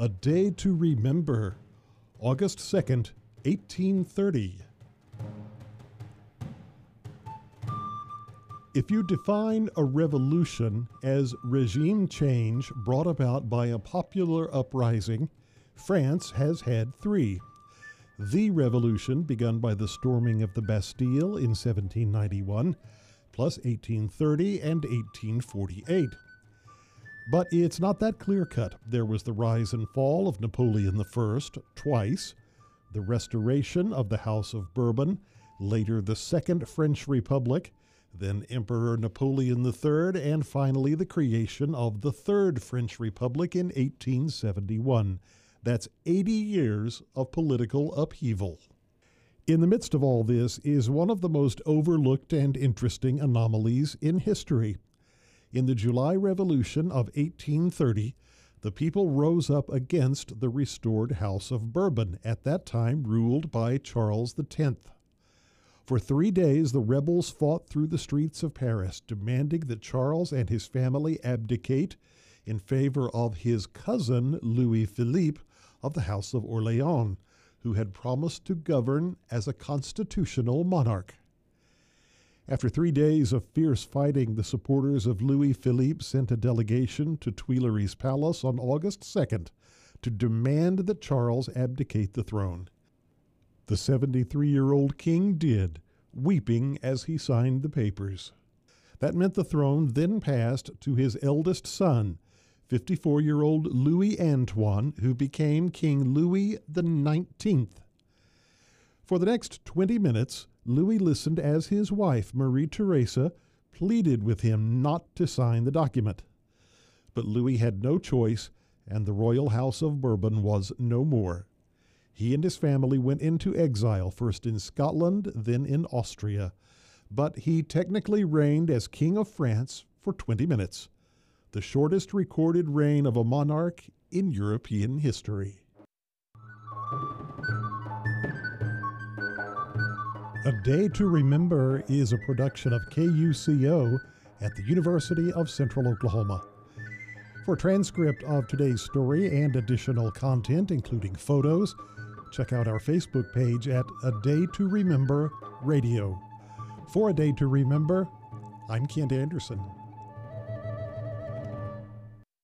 A Day to Remember, August 2nd, 1830. If you define a revolution as regime change brought about by a popular uprising, France has had three. The revolution, begun by the storming of the Bastille in 1791, plus 1830 and 1848. But it's not that clear cut. There was the rise and fall of Napoleon I twice, the restoration of the House of Bourbon, later the Second French Republic, then Emperor Napoleon III, and finally the creation of the Third French Republic in 1871. That's 80 years of political upheaval. In the midst of all this is one of the most overlooked and interesting anomalies in history. In the July Revolution of 1830, the people rose up against the restored House of Bourbon, at that time ruled by Charles X. For three days, the rebels fought through the streets of Paris, demanding that Charles and his family abdicate in favor of his cousin Louis Philippe of the House of Orleans, who had promised to govern as a constitutional monarch. After three days of fierce fighting, the supporters of Louis Philippe sent a delegation to Tuileries Palace on August 2nd to demand that Charles abdicate the throne. The 73 year old king did, weeping as he signed the papers. That meant the throne then passed to his eldest son, 54 year old Louis Antoine, who became King Louis XIX. For the next 20 minutes, Louis listened as his wife, Marie Theresa, pleaded with him not to sign the document. But Louis had no choice, and the royal house of Bourbon was no more. He and his family went into exile, first in Scotland, then in Austria. But he technically reigned as King of France for 20 minutes, the shortest recorded reign of a monarch in European history. A Day to Remember is a production of KUCO at the University of Central Oklahoma. For transcript of today's story and additional content, including photos, check out our Facebook page at A Day to Remember Radio. For A Day to Remember, I'm Kent Anderson.